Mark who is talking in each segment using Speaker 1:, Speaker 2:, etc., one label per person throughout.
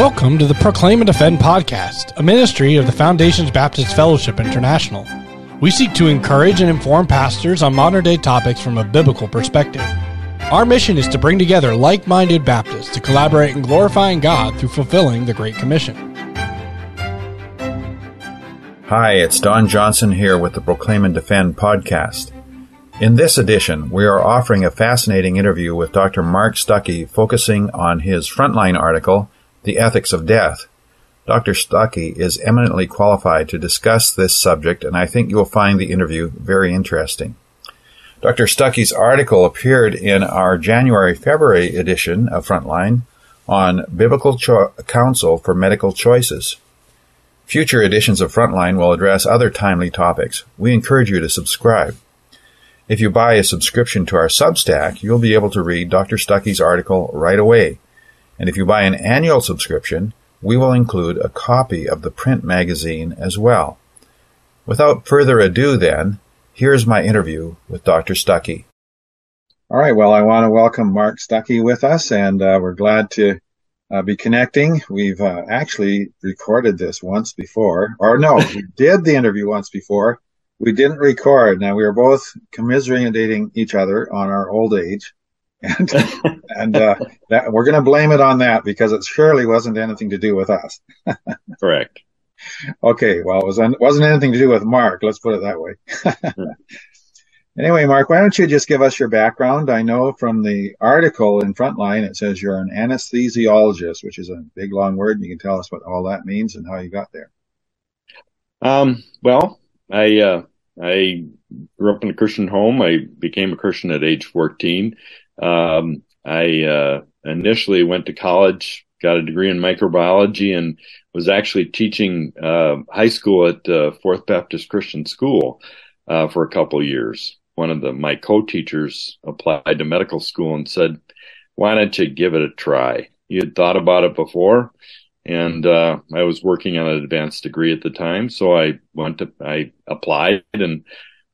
Speaker 1: Welcome to the Proclaim and Defend podcast, a ministry of the Foundations Baptist Fellowship International. We seek to encourage and inform pastors on modern day topics from a biblical perspective. Our mission is to bring together like minded Baptists to collaborate in glorifying God through fulfilling the Great Commission.
Speaker 2: Hi, it's Don Johnson here with the Proclaim and Defend podcast. In this edition, we are offering a fascinating interview with Dr. Mark Stuckey focusing on his frontline article, The Ethics of Death. Dr. Stuckey is eminently qualified to discuss this subject, and I think you'll find the interview very interesting. Dr. Stuckey's article appeared in our January February edition of Frontline on Biblical Cho- Counsel for Medical Choices. Future editions of Frontline will address other timely topics. We encourage you to subscribe. If you buy a subscription to our Substack, you'll be able to read Dr. Stuckey's article right away. And if you buy an annual subscription, we will include a copy of the print magazine as well. Without further ado, then, here's my interview with Dr. Stuckey. All right. Well, I want to welcome Mark Stuckey with us, and uh, we're glad to uh, be connecting. We've uh, actually recorded this once before, or no, we did the interview once before, we didn't record. Now we were both commiserating each other on our old age, and and uh, that, we're going to blame it on that because it surely wasn't anything to do with us.
Speaker 3: Correct.
Speaker 2: Okay, well, it was wasn't anything to do with Mark. Let's put it that way. anyway, Mark, why don't you just give us your background? I know from the article in Frontline it says you're an anesthesiologist, which is a big long word. And you can tell us what all that means and how you got there.
Speaker 3: Um, well, I uh, I grew up in a Christian home. I became a Christian at age 14. Um, I uh, initially went to college, got a degree in microbiology, and was actually teaching uh, high school at uh, Fourth Baptist Christian School uh, for a couple years. One of the my co-teachers applied to medical school and said, "Why don't you give it a try? You had thought about it before." and uh, I was working on an advanced degree at the time. So I went to I applied and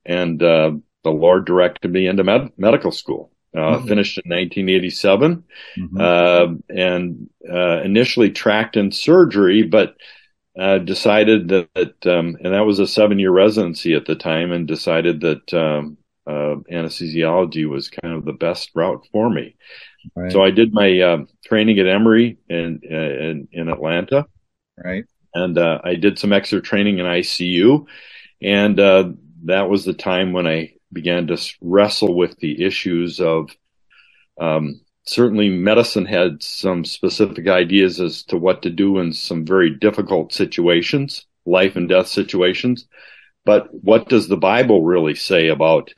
Speaker 3: and uh, the Lord directed me into med- medical school. Uh, mm-hmm. Finished in 1987, mm-hmm. Uh, and uh, initially tracked in surgery, but uh, decided that, that um, and that was a seven-year residency at the time, and decided that um, anesthesiology was kind of the best route for me. Right. So I did my uh, training at Emory in, in, in Atlanta.
Speaker 2: Right.
Speaker 3: And uh, I did some extra training in ICU, and uh, that was the time when I began to wrestle with the issues of. Um, certainly, medicine had some specific ideas as to what to do in some very difficult situations, life and death situations. But what does the Bible really say about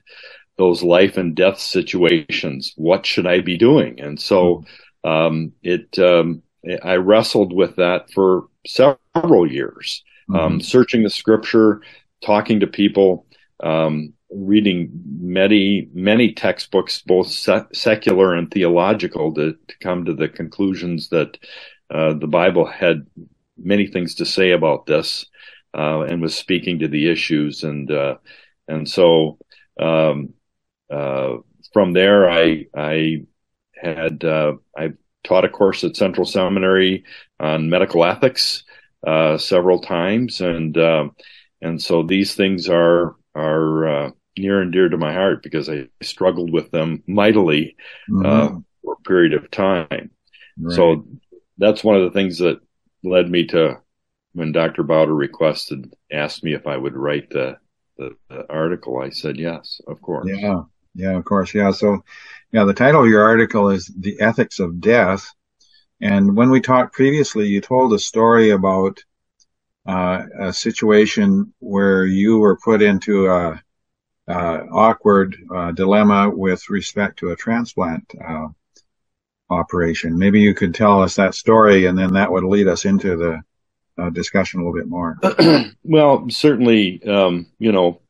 Speaker 3: those life and death situations. What should I be doing? And so um, it um, I wrestled with that for several years, um, mm-hmm. um, searching the scripture, talking to people, um, reading many many textbooks, both se- secular and theological, to, to, come to the conclusions that uh, the Bible had many things to say about this, uh, and was speaking to the issues and uh, and so. Um, uh, from there, I I had uh, I taught a course at Central Seminary on medical ethics uh, several times, and and so these things are are near and dear to my heart because I struggled with them mightily mm-hmm. for a period of time. Right. So that's one of the things that led me to when Dr. Bauder requested asked me if I would write the, the, the article. I said yes, of course.
Speaker 2: Yeah. Yeah, of course. Yeah. So, yeah, the title of your article is The Ethics of Death. And when we talked previously, you told a story about uh, a situation where you were put into a awkward uh, dilemma with respect to a transplant uh, operation. Maybe you could tell us that story, and then that would lead us into the uh, discussion a little bit more.
Speaker 3: well, certainly, um, you know,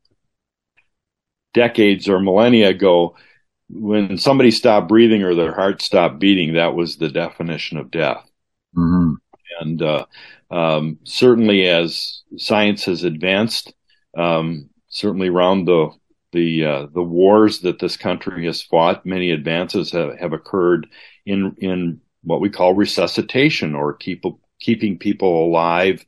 Speaker 3: decades or millennia ago, when somebody stopped breathing or their heart stopped beating, that was the definition of death. Mm-hmm. And uh, um, certainly, as science has advanced, um, certainly around the the uh, the wars that this country has fought, many advances have, have occurred in in what we call resuscitation or keep keeping people alive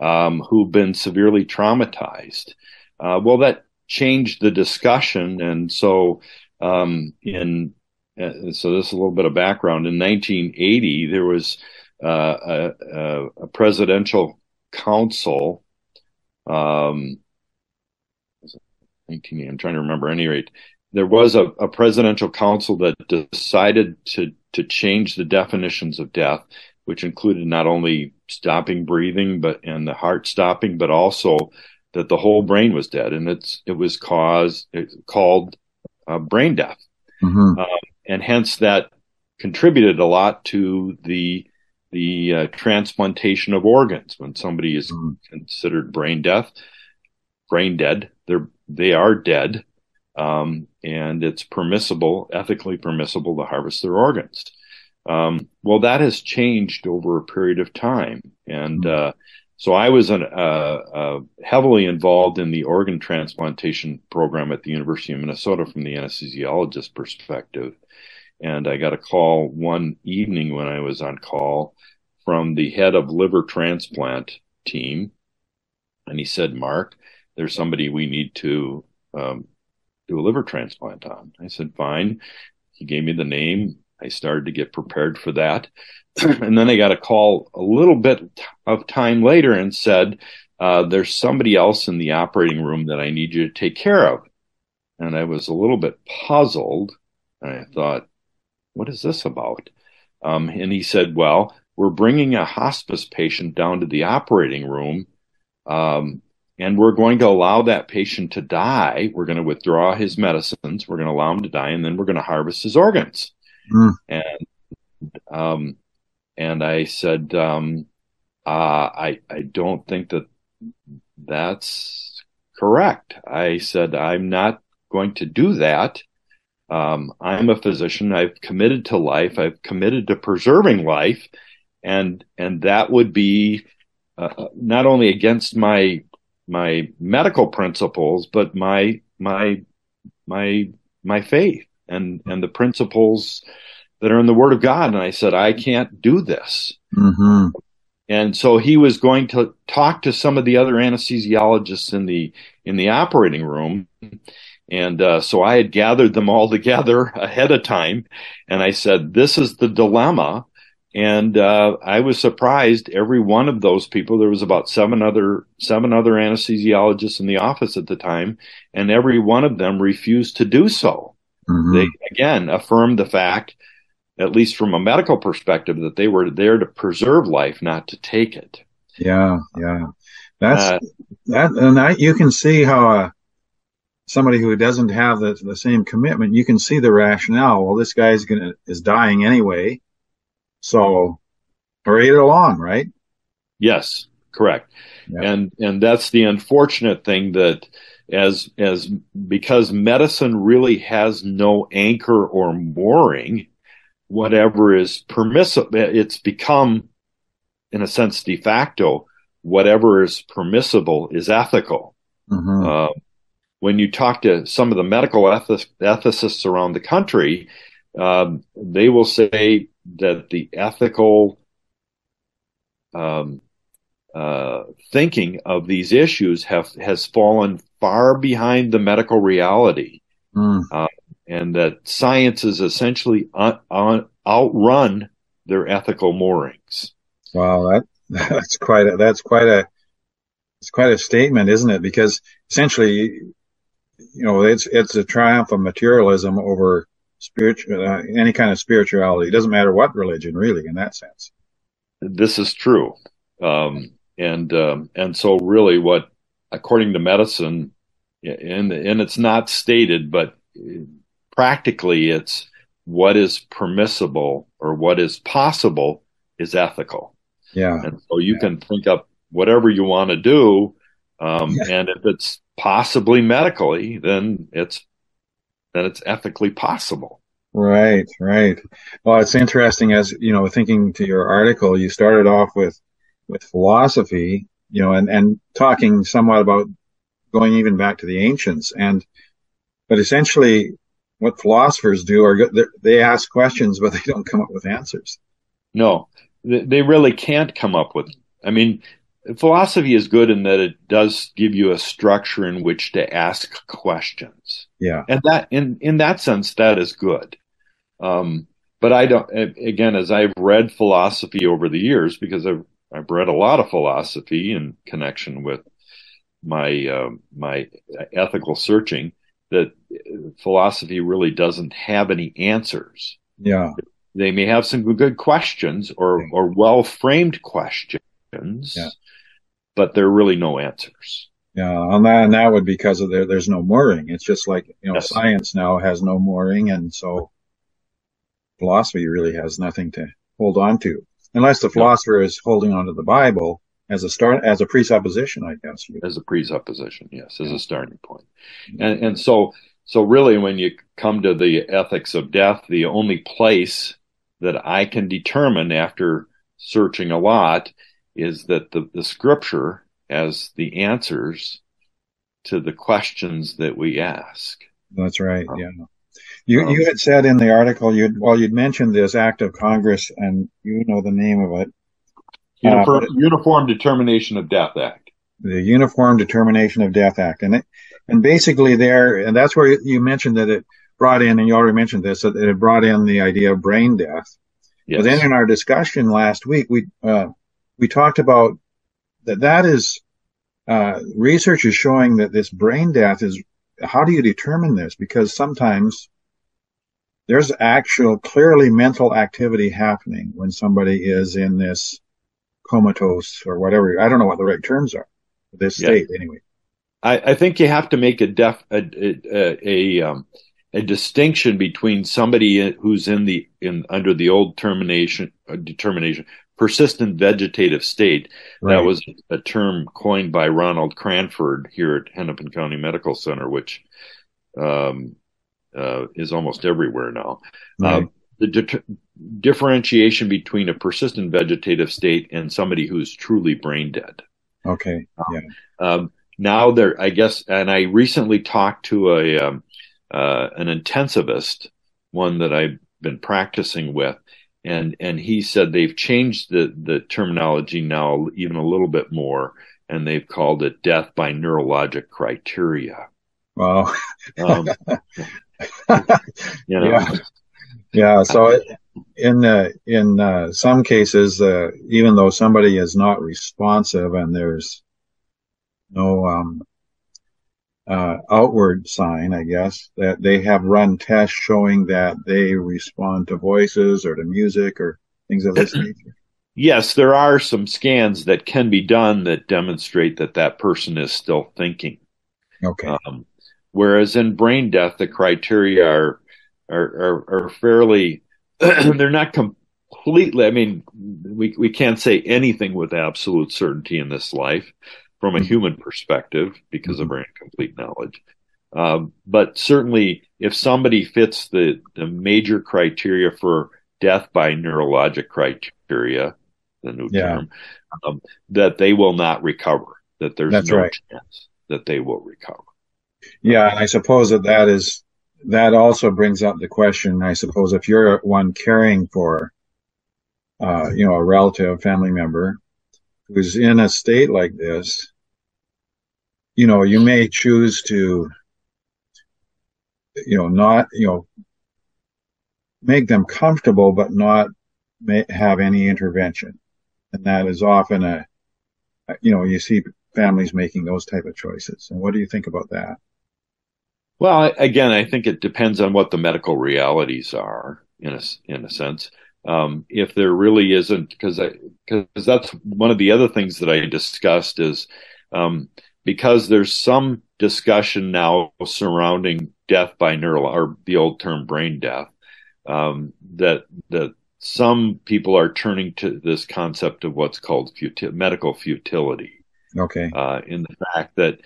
Speaker 3: um, who've been severely traumatized. Uh, well, that changed the discussion, and so um, in uh, so this is a little bit of background. In 1980, there was uh, a, a, presidential council. Um, 19, I'm trying to remember. any rate, there was a, a presidential council that decided to to change the definitions of death, which included not only stopping breathing, but and the heart stopping, but also that the whole brain was dead, and it's it was caused it's called uh, brain death, mm-hmm. uh, and hence that contributed a lot to the the uh, transplantation of organs when somebody is mm-hmm. considered brain death, brain dead. They're they are dead, um, and it's permissible, ethically permissible to harvest their organs. Um, well, that has changed over a period of time, and mm-hmm. uh, so I was an, uh, uh, heavily involved in the organ transplantation program at the University of Minnesota from the anesthesiologist perspective. And I got a call one evening when I was on call from the head of liver transplant team, and he said, "Mark, there's somebody we need to um, do a liver transplant on. I said, fine. He gave me the name. I started to get prepared for that. and then I got a call a little bit of time later and said, uh, there's somebody else in the operating room that I need you to take care of. And I was a little bit puzzled. And I thought, what is this about? Um, and he said, well, we're bringing a hospice patient down to the operating room. Um, and we're going to allow that patient to die. We're going to withdraw his medicines. We're going to allow him to die, and then we're going to harvest his organs. Mm. And um, and I said, um, uh, I I don't think that that's correct. I said I'm not going to do that. Um, I'm a physician. I've committed to life. I've committed to preserving life, and and that would be uh, not only against my my medical principles, but my my my my faith and and the principles that are in the Word of God. And I said, I can't do this. Mm-hmm. And so he was going to talk to some of the other anesthesiologists in the in the operating room. And uh, so I had gathered them all together ahead of time, and I said, "This is the dilemma and uh, I was surprised. Every one of those people, there was about seven other seven other anesthesiologists in the office at the time, and every one of them refused to do so. Mm-hmm. They again affirmed the fact, at least from a medical perspective, that they were there to preserve life, not to take it.
Speaker 2: Yeah, yeah, that's uh, that, and I, you can see how. Uh, somebody who doesn't have the, the same commitment, you can see the rationale. Well, this guy's gonna is dying anyway so hurry it along, right?
Speaker 3: Yes, correct. And and that's the unfortunate thing that as as because medicine really has no anchor or mooring, whatever is permissible, it's become, in a sense, de facto. Whatever is permissible is ethical. Mm-hmm. Uh, when you talk to some of the medical ethicists, ethicists around the country, um, they will say that the ethical um, uh, thinking of these issues have has fallen far behind the medical reality, mm. uh, and that science is essentially un, un, outrun their ethical moorings.
Speaker 2: Wow, that that's quite a, that's quite a it's quite a statement, isn't it? Because essentially, you know, it's it's a triumph of materialism over spiritual, uh, any kind of spirituality. It doesn't matter what religion, really, in that sense.
Speaker 3: This is true, um, and um, and so really, what according to medicine, and and it's not stated, but practically, it's what is permissible or what is possible is ethical.
Speaker 2: Yeah,
Speaker 3: and so you yeah. can think up whatever you want to do, um, yeah. and if it's possibly medically, then it's that it's ethically possible.
Speaker 2: Right, right. Well, it's interesting as, you know, thinking to your article, you started off with, with philosophy, you know, and, and talking somewhat about going even back to the ancients and, but essentially what philosophers do are they ask questions, but they don't come up with answers.
Speaker 3: No, they really can't come up with. I mean, philosophy is good in that it does give you a structure in which to ask questions.
Speaker 2: Yeah,
Speaker 3: and that in in that sense, that is good. Um, but I don't. Again, as I've read philosophy over the years, because I've I've read a lot of philosophy in connection with my uh, my ethical searching, that philosophy really doesn't have any answers.
Speaker 2: Yeah,
Speaker 3: they may have some good questions or or well framed questions, yeah. but there are really no answers.
Speaker 2: Yeah, and that, and that would because of there, there's no mooring. It's just like you know, yes. science now has no mooring, and so philosophy really has nothing to hold on to, unless the philosopher is holding on to the Bible as a start as a presupposition, I guess.
Speaker 3: As a presupposition, yes, as a starting point, and and so so really, when you come to the ethics of death, the only place that I can determine after searching a lot is that the, the scripture has the answers to the questions that we ask.
Speaker 2: That's right. Um, yeah. You, um, you had said in the article, you'd, well, you'd mentioned this act of Congress and you know the name of it.
Speaker 3: Uniform, uh, Uniform Determination of Death Act.
Speaker 2: The Uniform Determination of Death Act. And it, and basically there, and that's where you mentioned that it brought in, and you already mentioned this, that it brought in the idea of brain death. Yes. But then in our discussion last week, we, uh, we talked about that that is, uh, research is showing that this brain death is, how do you determine this? Because sometimes there's actual clearly mental activity happening when somebody is in this comatose or whatever. I don't know what the right terms are. This state yeah. anyway.
Speaker 3: I, I, think you have to make a def a, a, a um, a distinction between somebody who's in the in under the old termination uh, determination persistent vegetative state. Right. That was a term coined by Ronald Cranford here at Hennepin County Medical Center, which um, uh, is almost everywhere now. Right. Uh, the di- differentiation between a persistent vegetative state and somebody who's truly brain dead.
Speaker 2: Okay.
Speaker 3: Yeah. Um, now there, I guess, and I recently talked to a um, uh, an intensivist, one that I've been practicing with, and and he said they've changed the the terminology now even a little bit more, and they've called it death by neurologic criteria.
Speaker 2: Wow. um, you know. Yeah. Yeah. So in uh, in uh, some cases, uh, even though somebody is not responsive and there's no um, uh, outward sign, I guess, that they have run tests showing that they respond to voices or to music or things of this nature.
Speaker 3: Yes, there are some scans that can be done that demonstrate that that person is still thinking.
Speaker 2: Okay. Um,
Speaker 3: whereas in brain death, the criteria are are are, are fairly they're not completely. I mean, we we can't say anything with absolute certainty in this life, from a mm-hmm. human perspective because of our incomplete knowledge. Um, but certainly, if somebody fits the, the major criteria for death by neurologic criteria, the new yeah. term, um, that they will not recover, that there's That's no right. chance that they will recover.
Speaker 2: Yeah, and I suppose that that is that also brings up the question. I suppose if you're one caring for, uh, you know, a relative, family member, who's in a state like this, you know, you may choose to, you know, not, you know, make them comfortable, but not have any intervention. And that is often a, you know, you see families making those type of choices. And what do you think about that?
Speaker 3: Well, again, I think it depends on what the medical realities are in a, in a sense. Um, if there really isn't, because because that's one of the other things that I discussed is um, because there's some discussion now surrounding death by neural or the old term brain death um, that that some people are turning to this concept of what's called futi- medical futility.
Speaker 2: Okay.
Speaker 3: Uh, in the fact that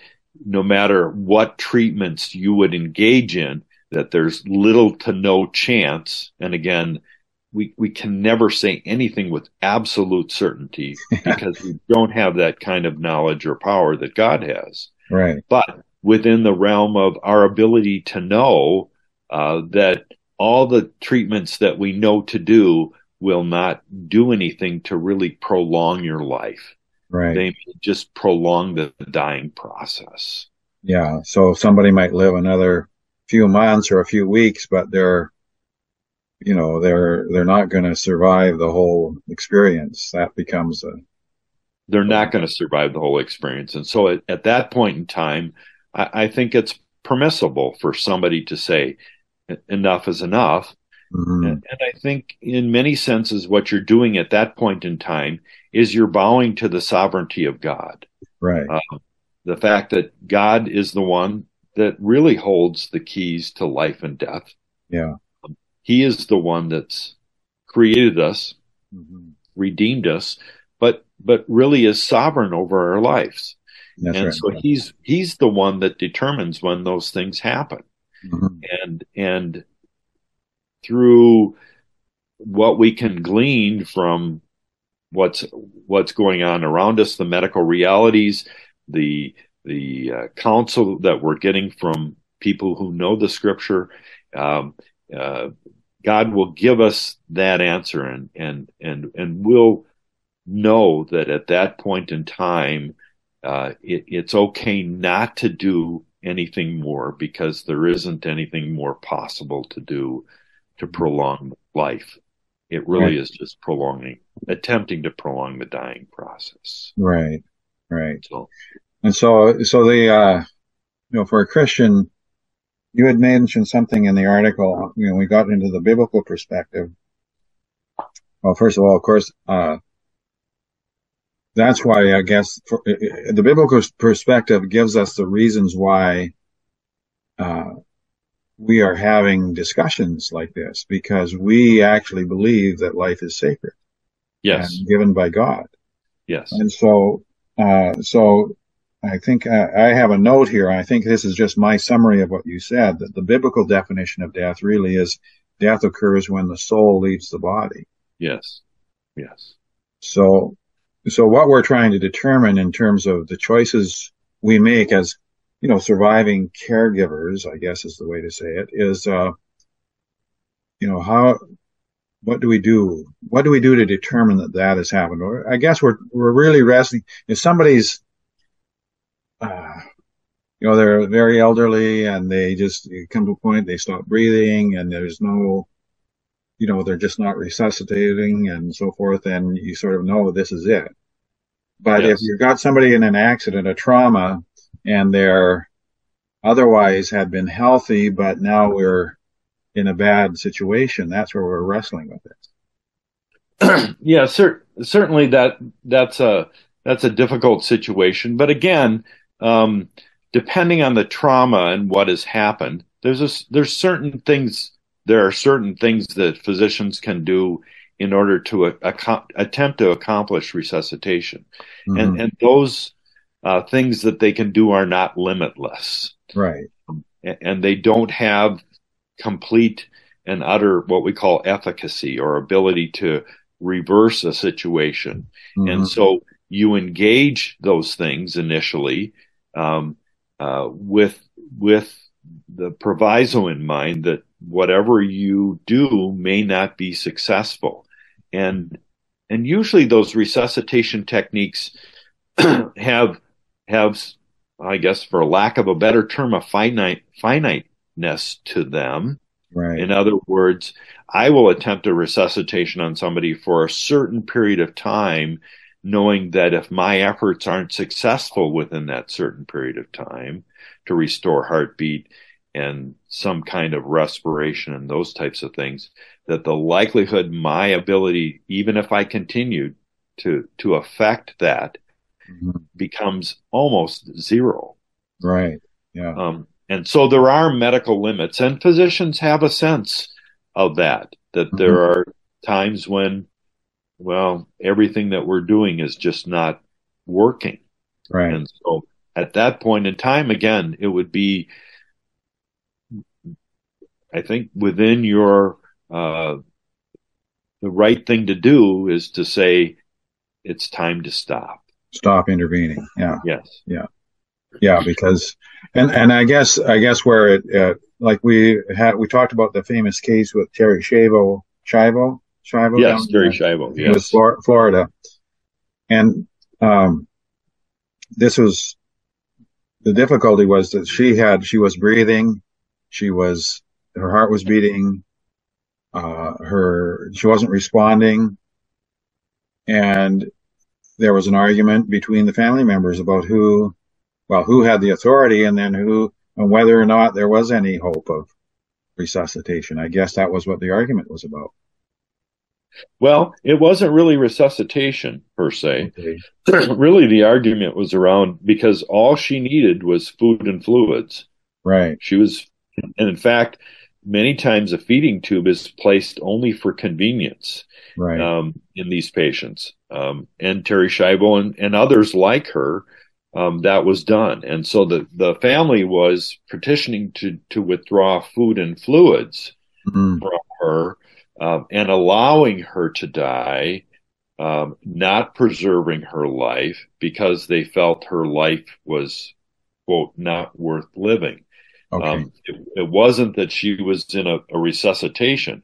Speaker 3: no matter what treatments you would engage in, that there's little to no chance. And again, we, we can never say anything with absolute certainty because we don't have that kind of knowledge or power that God has.
Speaker 2: Right.
Speaker 3: But within the realm of our ability to know uh, that all the treatments that we know to do will not do anything to really prolong your life.
Speaker 2: Right.
Speaker 3: They just prolong the dying process.
Speaker 2: Yeah. So somebody might live another few months or a few weeks, but they're, you know, they're, they're not going to survive the whole experience. That becomes a,
Speaker 3: they're not going to survive the whole experience. And so at, at that point in time, I, I, think it's permissible for somebody to say enough is enough. Mm-hmm. And, and, I think in many senses, what you're doing at that point in time is you're bowing to the sovereignty of God.
Speaker 2: Right. Uh,
Speaker 3: the fact that God is the one that really holds the keys to life and death.
Speaker 2: Yeah.
Speaker 3: He is the one that's created us, mm-hmm. redeemed us, but but really is sovereign over our lives. That's and right. so he's he's the one that determines when those things happen. Mm-hmm. And and through what we can glean from what's what's going on around us, the medical realities, the the uh, counsel that we're getting from people who know the scripture. Um, uh, God will give us that answer, and and and and we'll know that at that point in time, uh, it, it's okay not to do anything more because there isn't anything more possible to do to prolong life. It really right. is just prolonging, attempting to prolong the dying process.
Speaker 2: Right, right. So, and so, so the, uh, you know, for a Christian, you had mentioned something in the article, you know, we got into the biblical perspective. Well, first of all, of course, uh, that's why I guess for, the biblical perspective gives us the reasons why, uh, we are having discussions like this because we actually believe that life is sacred.
Speaker 3: Yes.
Speaker 2: given by God.
Speaker 3: Yes.
Speaker 2: And so, uh, so I think uh, I have a note here. I think this is just my summary of what you said, that the biblical definition of death really is death occurs when the soul leaves the body.
Speaker 3: Yes. Yes.
Speaker 2: So, so what we're trying to determine in terms of the choices we make as, you know, surviving caregivers, I guess is the way to say it, is, uh, you know, how, what do we do? What do we do to determine that that has happened? Or I guess we're, we're really wrestling. If somebody's you know, they're very elderly and they just come to a point they stop breathing and there's no, you know, they're just not resuscitating and so forth. And you sort of know this is it. But yes. if you've got somebody in an accident, a trauma, and they're otherwise had been healthy, but now we're in a bad situation, that's where we're wrestling with
Speaker 3: it. yeah, cer- certainly that that's a that's a difficult situation. But again, um, depending on the trauma and what has happened, there's a, there's certain things there are certain things that physicians can do in order to a, a, attempt to accomplish resuscitation, mm-hmm. and and those uh, things that they can do are not limitless,
Speaker 2: right?
Speaker 3: And they don't have complete and utter what we call efficacy or ability to reverse a situation, mm-hmm. and so you engage those things initially um, uh, with with the proviso in mind that whatever you do may not be successful, and and usually those resuscitation techniques have have I guess for lack of a better term a finite finiteness to them.
Speaker 2: Right.
Speaker 3: In other words, I will attempt a resuscitation on somebody for a certain period of time knowing that if my efforts aren't successful within that certain period of time to restore heartbeat and some kind of respiration and those types of things, that the likelihood my ability, even if I continued to to affect that, mm-hmm. becomes almost zero.
Speaker 2: Right. Yeah.
Speaker 3: Um, and so there are medical limits, and physicians have a sense of that. That mm-hmm. there are times when well, everything that we're doing is just not working.
Speaker 2: Right.
Speaker 3: And so at that point in time, again, it would be, I think within your, uh, the right thing to do is to say, it's time to stop.
Speaker 2: Stop intervening. Yeah.
Speaker 3: Yes.
Speaker 2: Yeah. Yeah. Because, and, and I guess, I guess where it, uh, like we had, we talked about the famous case with Terri Schiavo, Schiavo Schiavo?
Speaker 3: Yes, Terri Schiavo. Yes.
Speaker 2: It was Florida. And um, this was the difficulty was that she had she was breathing, she was her heart was beating, uh, her she wasn't responding, and there was an argument between the family members about who, well, who had the authority, and then who and whether or not there was any hope of resuscitation. I guess that was what the argument was about.
Speaker 3: Well, it wasn't really resuscitation per se. Okay. really, the argument was around because all she needed was food and fluids.
Speaker 2: Right.
Speaker 3: She was, and in fact, many times a feeding tube is placed only for convenience.
Speaker 2: Right.
Speaker 3: Um, in these patients, um, and Terri Schiavo and, and others like her, um, that was done. And so the, the family was petitioning to, to withdraw food and fluids mm-hmm. from her um, and allowing her to die, um, not preserving her life because they felt her life was, quote, not worth living. Okay. Um, it, it, wasn't that she was in a, a resuscitation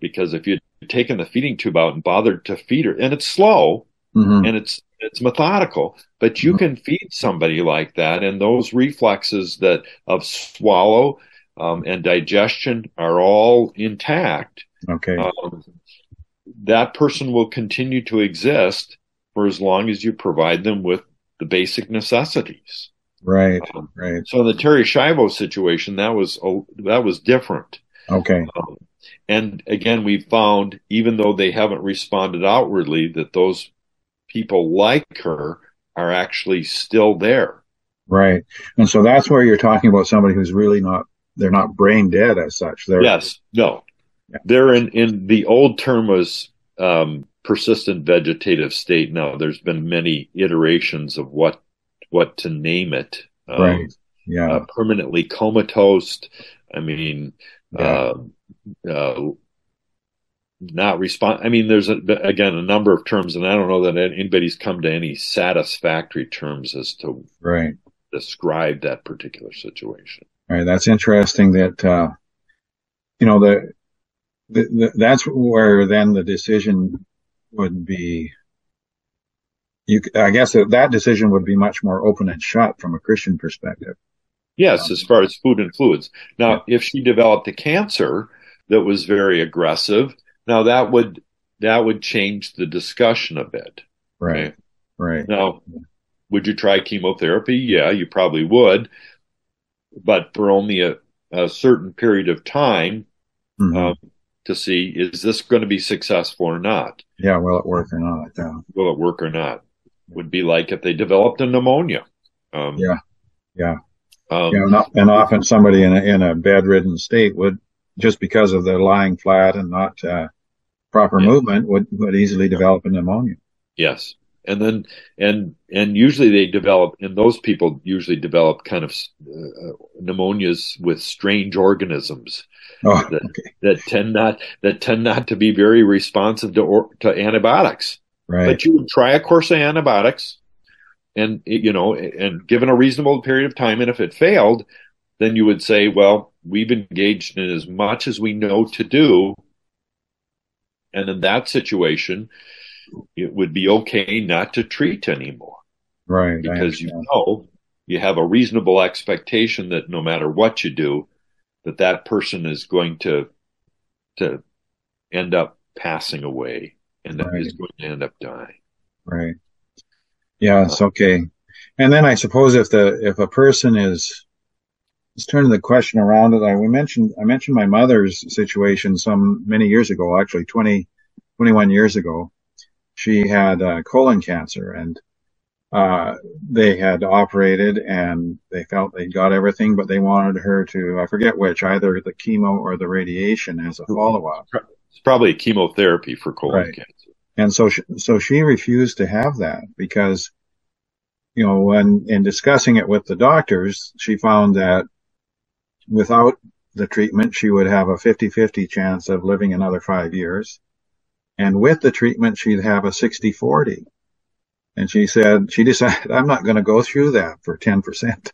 Speaker 3: because if you'd taken the feeding tube out and bothered to feed her, and it's slow mm-hmm. and it's it's methodical, but you mm-hmm. can feed somebody like that, and those reflexes that of swallow um, and digestion are all intact,
Speaker 2: okay, um,
Speaker 3: that person will continue to exist for as long as you provide them with the basic necessities.
Speaker 2: Right, um, right.
Speaker 3: So in the Terri Schiavo situation, that was that was different.
Speaker 2: Okay.
Speaker 3: Um, and again, we found even though they haven't responded outwardly, that those people like her are actually still there.
Speaker 2: Right. And so that's where you're talking about somebody who's really not they're not brain dead as such. They're
Speaker 3: yes, no, yeah. they're in in the old term was um, persistent vegetative state. Now there's been many iterations of what what to name it.
Speaker 2: Um, right. Yeah.
Speaker 3: Uh, permanently comatose. I mean, yeah. uh, uh, not respond. I mean, there's a, again a number of terms, and I don't know that anybody's come to any satisfactory terms as to
Speaker 2: right
Speaker 3: describe that particular situation.
Speaker 2: Right. That's interesting that, uh, you know, the, the, the, that's where then the decision would be, you, I guess that, that decision would be much more open and shut from a Christian perspective.
Speaker 3: Yes, um, as far as food and fluids. Now, yeah. if she developed a cancer that was very aggressive, now that would, that would change the discussion a bit.
Speaker 2: Right. Right. right.
Speaker 3: Now, would you try chemotherapy? Yeah, you probably would but for only a, a certain period of time mm-hmm. um, to see is this going to be successful or not.
Speaker 2: Yeah, will it work or not? Yeah.
Speaker 3: Will it work or not? Would be like if they developed a pneumonia.
Speaker 2: Um, yeah, yeah, um, yeah, and, and often somebody in a, in a bedridden state would just because of their lying flat and not uh, proper yeah. movement would would easily develop a pneumonia.
Speaker 3: Yes, and then and and usually they develop and those people usually develop kind of uh, pneumonias with strange organisms
Speaker 2: oh,
Speaker 3: that,
Speaker 2: okay.
Speaker 3: that tend not that tend not to be very responsive to or, to antibiotics.
Speaker 2: Right.
Speaker 3: But you would try a course of antibiotics and you know and given a reasonable period of time and if it failed then you would say well we've engaged in as much as we know to do. And in that situation it would be okay not to treat anymore.
Speaker 2: Right.
Speaker 3: Because you know, you have a reasonable expectation that no matter what you do, that that person is going to, to end up passing away and that right. is going to end up dying.
Speaker 2: Right. Yeah, it's uh-huh. okay. And then I suppose if the, if a person is, let's turn the question around. I, we mentioned, I mentioned my mother's situation some many years ago, actually 20, 21 years ago she had uh, colon cancer and uh, they had operated and they felt they'd got everything, but they wanted her to, I forget which, either the chemo or the radiation as a follow up.
Speaker 3: It's probably chemotherapy for colon right. cancer.
Speaker 2: And so, she, so she refused to have that because, you know, when in discussing it with the doctors, she found that without the treatment, she would have a 50-50 chance of living another five years. And with the treatment, she'd have a 60-40. And she said, she decided, I'm not going to go through that for 10%.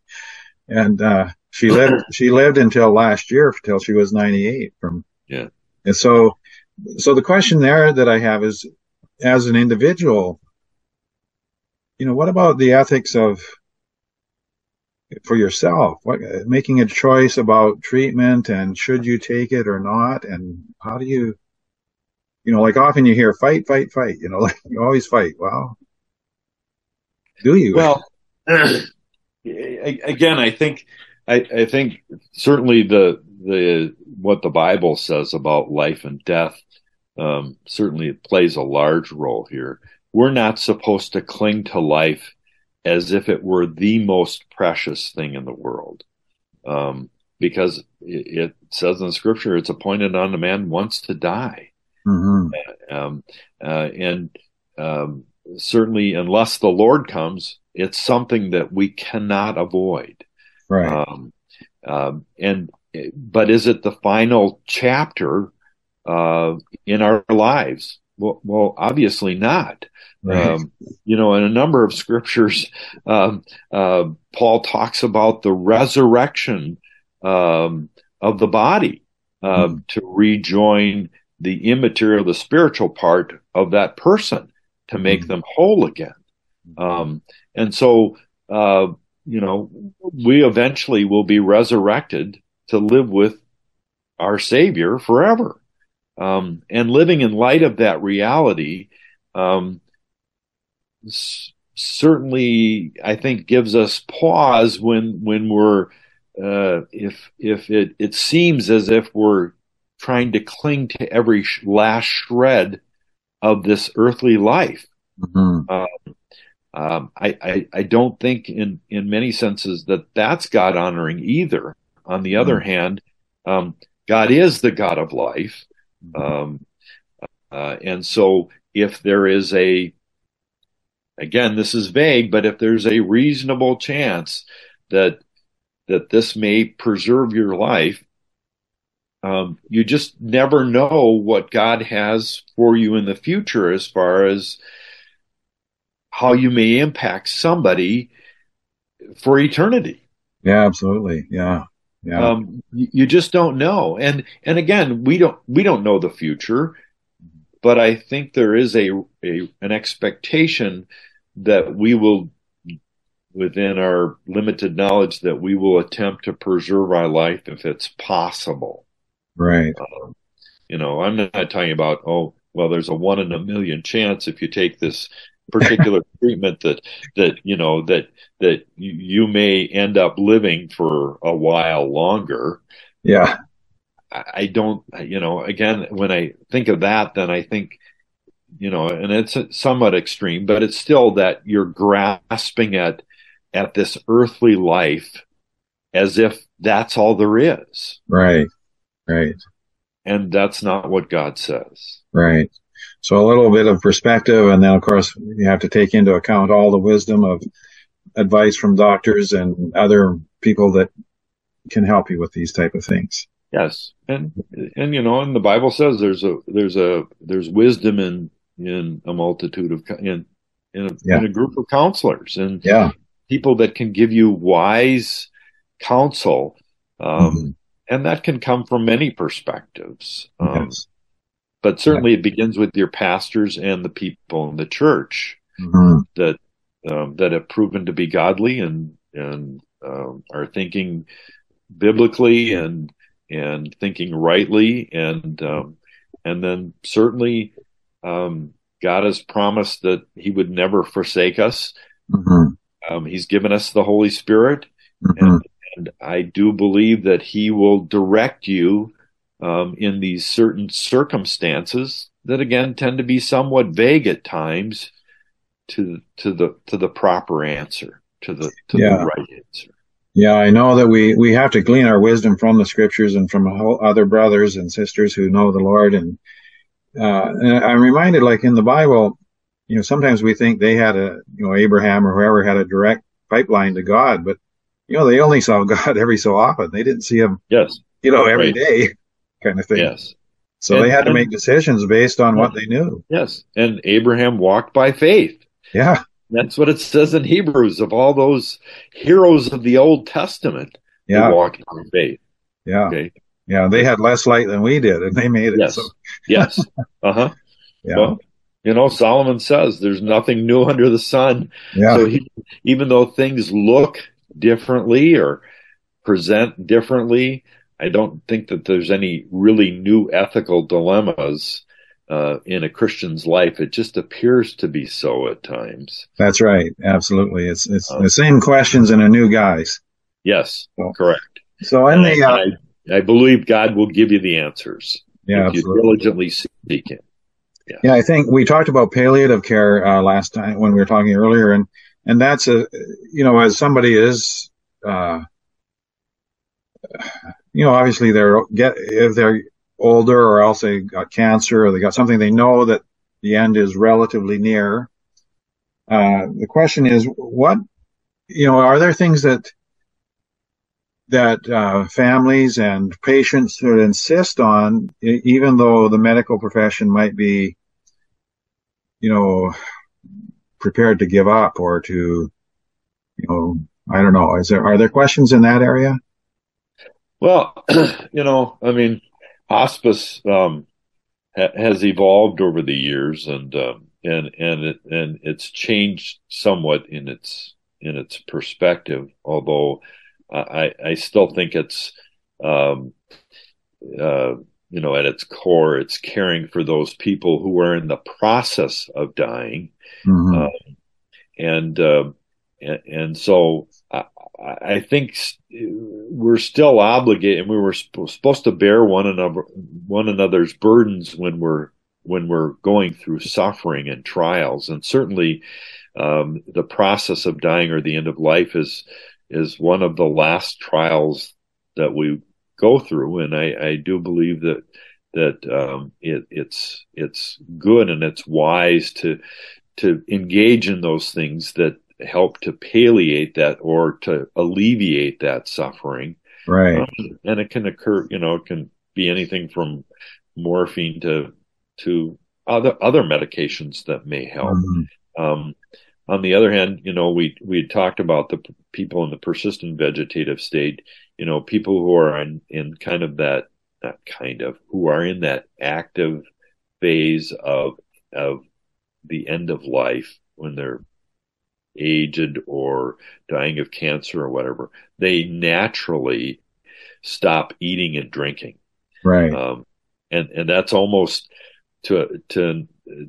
Speaker 2: And, uh, she lived, she lived until last year, until she was 98 from,
Speaker 3: yeah.
Speaker 2: And so so the question there that I have is, as an individual, you know, what about the ethics of for yourself? What making a choice about treatment and should you take it or not, and how do you, you know, like often you hear fight, fight, fight. You know, like you always fight. Well, do you?
Speaker 3: Well, again, I think I, I think certainly the the what the Bible says about life and death um, certainly it plays a large role here. We're not supposed to cling to life as if it were the most precious thing in the world, um, because it, says in Scripture it's appointed on a man once to die, mm-hmm. um, uh, and um, certainly unless the Lord comes, it's something that we cannot avoid.
Speaker 2: Right. Um,
Speaker 3: um, and but is it the final chapter uh, in our lives? Well, well obviously not. Right. Um, you know, in a number of scriptures, um, uh, Paul talks about the resurrection um, of the body uh, mm. to rejoin the immaterial, the spiritual part of that person to make mm. them whole again. Um, and so, uh, you know, we eventually will be resurrected to live with our Savior forever. Um, and living in light of that reality, um, s- certainly, I think, gives us pause when when we're uh, if if it it seems as if we're trying to cling to every sh- last shred of this earthly life. Mm-hmm. Um, um, I, I, I don't think in in many senses that that's God honoring either. On the other mm-hmm. hand, um, God is the God of life, mm-hmm. um, uh, and so if there is a again, this is vague, but if there's a reasonable chance that that this may preserve your life, um, you just never know what God has for you in the future as far as how you may impact somebody for eternity.
Speaker 2: Yeah, absolutely. Yeah. Yeah.
Speaker 3: Um, you just don't know. And, and again, we don't, we don't know the future, but I think there is a, a, an expectation that we will, within our limited knowledge, that we will attempt to preserve our life if it's possible.
Speaker 2: Right.
Speaker 3: Um, you know, I'm not talking about, oh, well, there's a one in a million chance if you take this particular treatment that that you know that that you, you may end up living for a while longer.
Speaker 2: Yeah.
Speaker 3: I, I don't, you know, again, when I think of that, then I think, you know, and it's somewhat extreme, but it's still that you're grasping at, at this earthly life as if that's all there is.
Speaker 2: Right. Right.
Speaker 3: And that's not what God says.
Speaker 2: Right. So a little bit of perspective, and then of course you have to take into account all the wisdom of advice from doctors and other people that can help you with these type of things.
Speaker 3: Yes, and and you know, and the Bible says there's a there's a there's wisdom in in a multitude of in in a, yeah. in a group of counselors and
Speaker 2: yeah.
Speaker 3: people that can give you wise counsel, um, mm-hmm. And that can come from many perspectives. Um, yes but certainly it begins with your pastors and the people in the church mm-hmm. that um, that have proven to be godly and and um, are thinking biblically and and thinking rightly and um, and then certainly um, God has promised that He would never forsake us. Mm-hmm. Um, he's given us the Holy Spirit, mm-hmm. and, and I do believe that He will direct you um, in these certain circumstances that again tend to be somewhat vague at times to to the to the proper answer to the to yeah. the right answer.
Speaker 2: Yeah, I know that we we have to glean our wisdom from the scriptures and from other brothers and sisters who know the Lord. And, uh, and I'm reminded, like in the Bible, you know, sometimes we think they had a, you know, Abraham or whoever had a direct pipeline to God, but you know, they only saw God every so often. They didn't see him,
Speaker 3: yes,
Speaker 2: you know, every right. day kind of thing.
Speaker 3: Yes.
Speaker 2: So and, they had to make decisions based on what they knew.
Speaker 3: Yes. And Abraham walked by faith.
Speaker 2: Yeah.
Speaker 3: That's what it says in Hebrews of all those heroes of the Old Testament.
Speaker 2: Yeah.
Speaker 3: Walking by faith.
Speaker 2: Yeah.
Speaker 3: Okay.
Speaker 2: Yeah, they had less light than we did, and they made it.
Speaker 3: Yes.
Speaker 2: So,
Speaker 3: yes. Uh huh.
Speaker 2: yeah.
Speaker 3: Well, you know, Solomon says there's nothing new under the sun.
Speaker 2: yeah.
Speaker 3: So he, even though things look differently or present differently, I don't think that there's any really new ethical dilemmas uh, in a Christian's life. It just appears to be so at times.
Speaker 2: That's right. Absolutely. It's it's
Speaker 3: Um,
Speaker 2: the same questions in a new guise.
Speaker 3: Yes,
Speaker 2: So-
Speaker 3: correct.
Speaker 2: So in
Speaker 3: And
Speaker 2: the uh,
Speaker 3: I, I believe God will give you the answers
Speaker 2: yeah,
Speaker 3: if you
Speaker 2: absolutely.
Speaker 3: diligently seek Him.
Speaker 2: Yeah, I think we talked about palliative care uh, last time when we were talking earlier, and and that's a you know as somebody is, uh, you know, obviously they're get if they're older or else they got cancer or they got something they know that the end is relatively near. Uh, the question is what you know are there things that that uh, families and patients should insist on, even though the medical profession might be, you know, prepared to give up or to, you know, I don't know. Is there are there questions in that area?
Speaker 3: Well, you know, I mean, hospice um, ha- has evolved over the years, and um, and and it, and it's changed somewhat in its in its perspective. Although I I still think it's um, uh, you know at its core, it's caring for those people who are in the process of dying
Speaker 2: Mhm.
Speaker 3: uh, and, uh, and and so I, I think we're still obligated, and we were sp- supposed to bear one another one another's burdens when we're when we're going through suffering and trials, and certainly um, the process of dying or the end of life is is one of the last trials that we go through, and I, I do believe that that um, it, it's it's good and it's wise to to engage in those things that help to palliate that or to alleviate that suffering.
Speaker 2: right.
Speaker 3: Um, and it can occur, you know, it can be anything from morphine to to other other medications that may help.
Speaker 2: Mhm.
Speaker 3: Um, on the other hand, you know, we we had talked about the people in the persistent vegetative state. You know, people who are in in kind of that not kind of who are in that active phase of of the end of life when they're aged or dying of cancer or whatever. They naturally stop eating and drinking.
Speaker 2: Right.
Speaker 3: Um, and and that's almost to to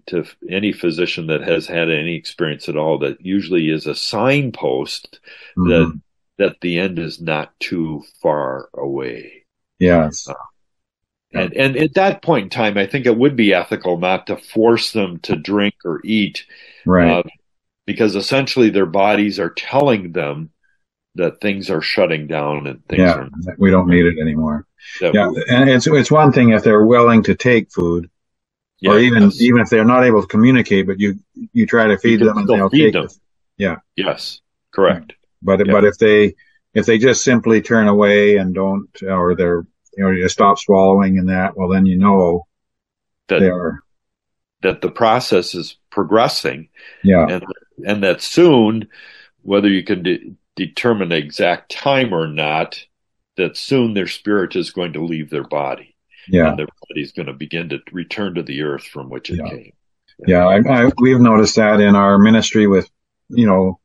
Speaker 3: to any physician that has had any experience at all that usually is a signpost that
Speaker 2: Mhm.
Speaker 3: That the end is not too far away.
Speaker 2: Yes. Yeah.
Speaker 3: And and at that point in time, I think it would be ethical not to force them to drink or eat,
Speaker 2: Right.
Speaker 3: uh, because essentially their bodies are telling them that things are shutting down and things
Speaker 2: yeah.
Speaker 3: are.
Speaker 2: We don't need it anymore.
Speaker 3: That,
Speaker 2: Yeah. And it's it's one thing if they're willing to take food,
Speaker 3: yeah,
Speaker 2: or even
Speaker 3: yes,
Speaker 2: even if they're not able to communicate, but you you try to feed them and they'll
Speaker 3: feed them.
Speaker 2: it.
Speaker 3: yes, correct.
Speaker 2: But
Speaker 3: Yeah.
Speaker 2: but if they if they just simply turn away and don't, or they're you know you stop swallowing and that, well then you know
Speaker 3: That
Speaker 2: they are.
Speaker 3: that the process is progressing
Speaker 2: Yeah.
Speaker 3: and and that soon, whether you can de- determine the exact time or not, that soon their spirit is going to leave their body
Speaker 2: Yeah.
Speaker 3: and their body is going to begin to return to the earth from which it
Speaker 2: Yeah.
Speaker 3: came.
Speaker 2: Yeah. I, I, we've noticed that in our ministry with you know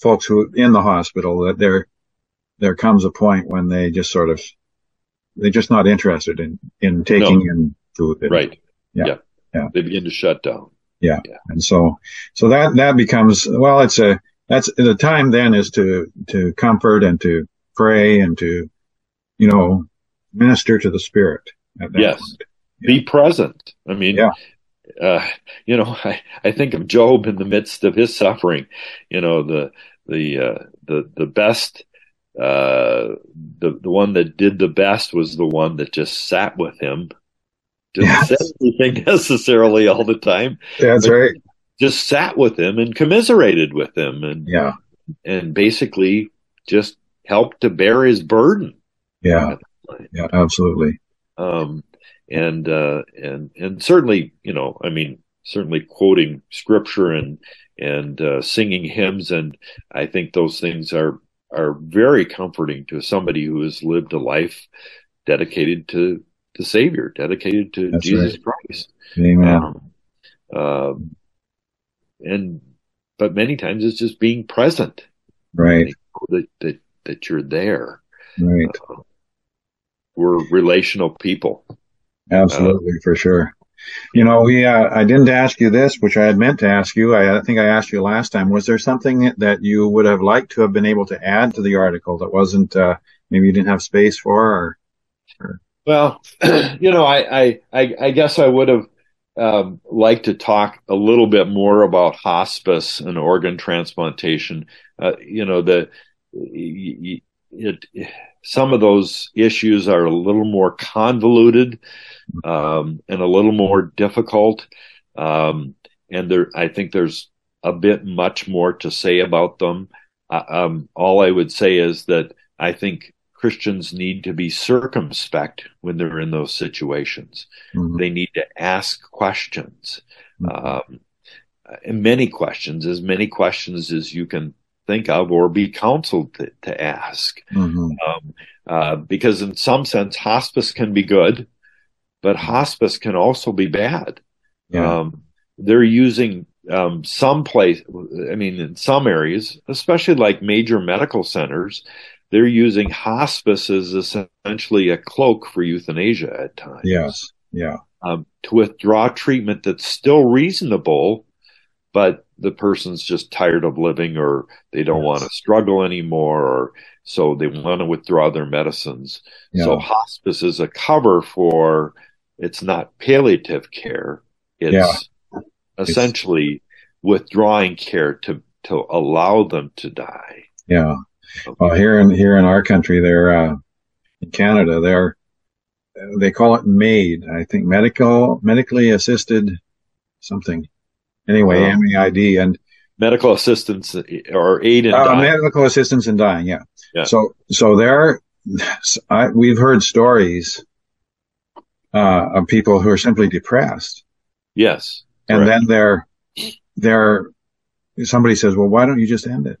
Speaker 2: folks who in the hospital that there there comes a point when they just sort of they're just not interested in in taking in food.
Speaker 3: Right.
Speaker 2: Yeah. Yeah. Yeah.
Speaker 3: They begin to shut down. Yeah.
Speaker 2: And so, so that, that becomes, well, it's a, that's the time then is to, to comfort and to pray and to, you know, minister to the spirit. at that
Speaker 3: Yes. Be present. I mean,
Speaker 2: Yeah.
Speaker 3: uh, you know, I, I think of Job in the midst of his suffering. You know, the the uh, the the best, uh, the the one that did the best was the one that just sat with him. Didn't
Speaker 2: Yes.
Speaker 3: say anything necessarily all the time.
Speaker 2: That's right.
Speaker 3: Just sat with him and commiserated with him, and
Speaker 2: Yeah.
Speaker 3: and basically just helped to bear his burden.
Speaker 2: Yeah. Yeah. Absolutely.
Speaker 3: um, and uh, and and certainly, you know, I mean, certainly quoting scripture and and uh, singing hymns, and I think those things are are very comforting to somebody who has lived a life dedicated to the Savior, dedicated to
Speaker 2: That's
Speaker 3: Jesus
Speaker 2: right.
Speaker 3: Christ.
Speaker 2: Amen.
Speaker 3: Um, uh, and but many times it's just being present
Speaker 2: right.
Speaker 3: that that that you're there.
Speaker 2: Right.
Speaker 3: We're relational people.
Speaker 2: Absolutely, for sure. You know, we, uh, I didn't ask you this, which I had meant to ask you. I, I think I asked you last time. Was there something that you would have liked to have been able to add to the article that wasn't, uh, maybe you didn't have space for or?
Speaker 3: Well, you know, I, I, I, I guess I would have um, liked to talk a little bit more about hospice and organ transplantation. Uh, you know, the it, it, some of those issues are a little more convoluted um, and a little more difficult. Um, and there, I think there's a bit much more to say about them. Uh, um, all I would say is that I think Christians need to be circumspect when they're in those situations.
Speaker 2: Mhm.
Speaker 3: They need to ask questions,
Speaker 2: Mhm.
Speaker 3: um, and many questions, as many questions as you can think of or be counseled to, to ask.
Speaker 2: Mhm.
Speaker 3: Um, uh, because in some sense, hospice can be good, but hospice can also be bad.
Speaker 2: Yeah.
Speaker 3: Um, they're using um, some place, I mean, in some areas, especially like major medical centers, they're using hospice as essentially a cloak for euthanasia at times.
Speaker 2: yes. Yeah.
Speaker 3: Um, to withdraw treatment that's still reasonable, but the person's just tired of living or they don't
Speaker 2: Yes.
Speaker 3: want to struggle anymore or so they want to withdraw their medicines.
Speaker 2: Yeah.
Speaker 3: So hospice is a cover for it's not palliative care. It's
Speaker 2: Yeah.
Speaker 3: essentially withdrawing care to to allow them to die.
Speaker 2: Yeah. Well, here in here in our country, they're uh, in Canada. They're they call it MAID. I think medical medically assisted something. Anyway,
Speaker 3: Oh.
Speaker 2: MAID and
Speaker 3: Medical assistance or aid in
Speaker 2: uh, medical assistance in dying. Yeah.
Speaker 3: Yeah.
Speaker 2: So so there, I, we've heard stories uh, of people who are simply depressed,
Speaker 3: yes.
Speaker 2: and
Speaker 3: Correct.
Speaker 2: then they're they're somebody says, well, why don't you just end it?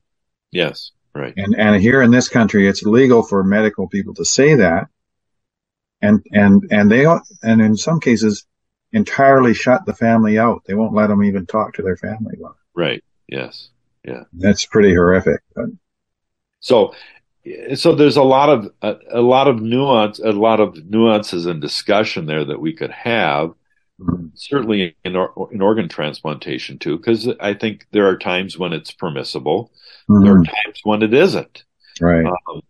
Speaker 3: Yes. Right.
Speaker 2: And and here in this country, it's legal for medical people to say that, and and and they and in some cases entirely shut the family out. They won't let them even talk to their family. Well,
Speaker 3: Right. Yes. Yeah.
Speaker 2: That's pretty horrific. But
Speaker 3: So, so there's a lot of a, a lot of nuance, a lot of nuances and discussion there that we could have. Certainly in or, in organ transplantation too, because I think there are times when it's permissible, there are
Speaker 2: Mhm.
Speaker 3: times when it isn't,
Speaker 2: right,
Speaker 3: um,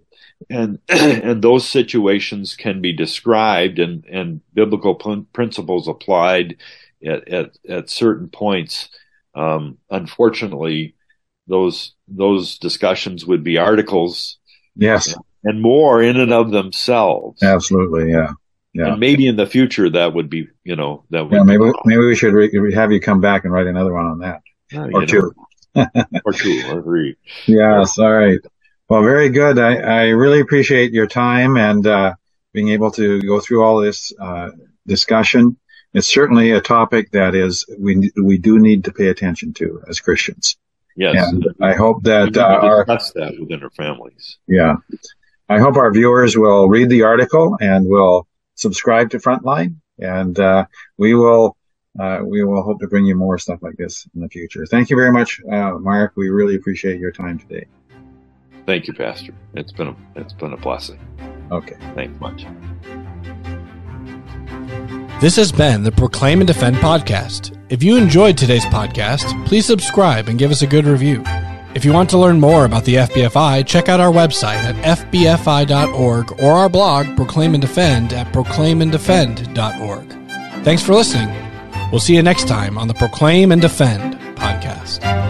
Speaker 3: and and those situations can be described and and biblical prin- principles applied at at, at certain points. Um, unfortunately, those those discussions would be articles
Speaker 2: yes,
Speaker 3: and more in and of themselves.
Speaker 2: absolutely, yeah, yeah.
Speaker 3: And maybe in the future that would be, you know, that would
Speaker 2: Yeah, maybe maybe we should re- have you come back and write another one on that
Speaker 3: Yeah,
Speaker 2: or two.
Speaker 3: or two or three.
Speaker 2: Yes, all right. Well, very good. I, I really appreciate your time and uh, being able to go through all this uh, discussion. It's certainly a topic that is we we do need to pay attention to as Christians.
Speaker 3: Yes.
Speaker 2: And I hope that uh, our
Speaker 3: discuss that within our families.
Speaker 2: yeah, I hope our viewers will read the article and will subscribe to FrontLine, and uh, we will uh, we will hope to bring you more stuff like this in the future. Thank you very much, uh, Mark. We really appreciate your time today.
Speaker 3: Thank you, Pastor. It's been a it's been a blessing.
Speaker 2: Okay.
Speaker 3: Thanks much.
Speaker 1: This has been the Proclaim and Defend podcast. If you enjoyed today's podcast, please subscribe and give us a good review. If you want to learn more about the FBFI, check out our website at fbfi.org or our blog, Proclaim and Defend, at proclaimanddefend.org. Thanks for listening. We'll see you next time on the Proclaim and Defend podcast.